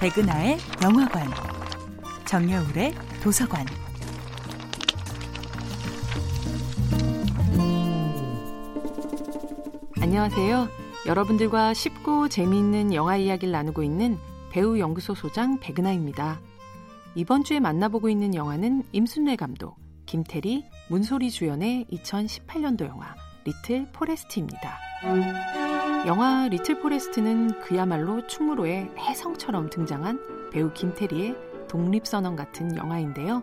백은하의 영화관, 정여울의 도서관. 안녕하세요. 여러분들과 쉽고 재미있는 영화 이야기를 나누고 있는 배우 연구소 소장 백은하입니다. 이번 주에 만나보고 있는 영화는 임순례 감독, 김태리, 문소리 주연의 2018년도 영화 리틀 포레스트입니다. 영화 리틀 포레스트는 그야말로 충무로에 혜성처럼 등장한 배우 김태리의 독립선언 같은 영화인데요.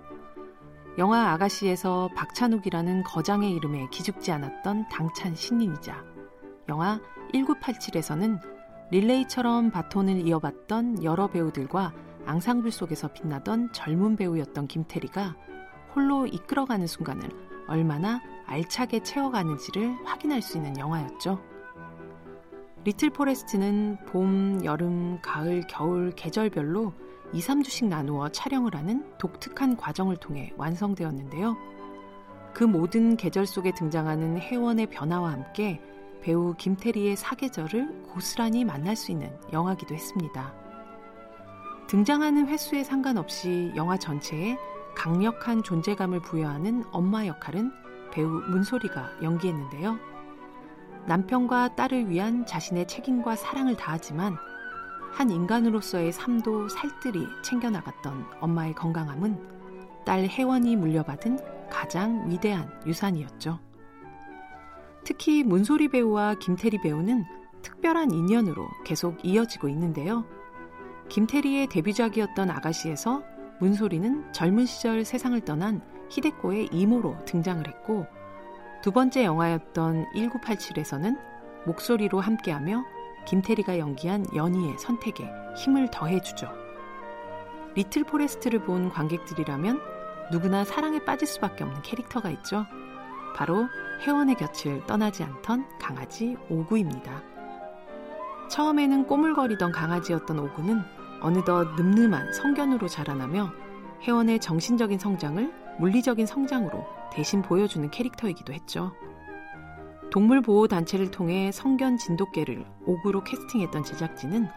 영화 아가씨에서 박찬욱이라는 거장의 이름에 기죽지 않았던 당찬 신인이자 영화 1987에서는 릴레이처럼 바톤을 이어받던 여러 배우들과 앙상블 속에서 빛나던 젊은 배우였던 김태리가 홀로 이끌어가는 순간을 얼마나 알차게 채워가는지를 확인할 수 있는 영화였죠. 리틀 포레스트는 봄, 여름, 가을, 겨울 계절별로 2, 3주씩 나누어 촬영을 하는 독특한 과정을 통해 완성되었는데요. 그 모든 계절 속에 등장하는 혜원의 변화와 함께 배우 김태리의 사계절을 고스란히 만날 수 있는 영화기도 했습니다. 등장하는 횟수에 상관없이 영화 전체에 강력한 존재감을 부여하는 엄마 역할은 배우 문소리가 연기했는데요. 남편과 딸을 위한 자신의 책임과 사랑을 다하지만 한 인간으로서의 삶도 살뜰히 챙겨나갔던 엄마의 건강함은 딸 혜원이 물려받은 가장 위대한 유산이었죠. 특히 문소리 배우와 김태리 배우는 특별한 인연으로 계속 이어지고 있는데요. 김태리의 데뷔작이었던 아가씨에서 문소리는 젊은 시절 세상을 떠난 히데코의 이모로 등장을 했고 두 번째 영화였던 1987에서는 목소리로 함께하며 김태리가 연기한 연희의 선택에 힘을 더해주죠. 리틀 포레스트를 본 관객들이라면 누구나 사랑에 빠질 수밖에 없는 캐릭터가 있죠. 바로 혜원의 곁을 떠나지 않던 강아지 오구입니다. 처음에는 꼬물거리던 강아지였던 오구는 어느덧 늠름한 성견으로 자라나며 혜원의 정신적인 성장을 물리적인 성장으로 대신 보여주는 캐릭터이기도 했죠. 동물보호단체를 통해 성견 진돗개를 오구로 캐스팅했던 제작진은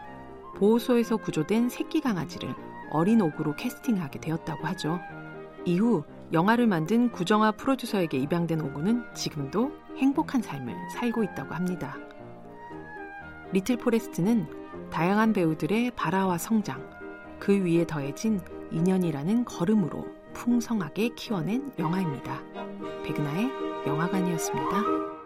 보호소에서 구조된 새끼 강아지를 어린 오구로 캐스팅하게 되었다고 하죠. 이후 영화를 만든 구정아 프로듀서에게 입양된 오구는 지금도 행복한 삶을 살고 있다고 합니다. 리틀 포레스트는 다양한 배우들의 발아와 성장, 그 위에 더해진 인연이라는 거름으로 풍성하게 키워낸 영화입니다. 백은하의 영화관이었습니다.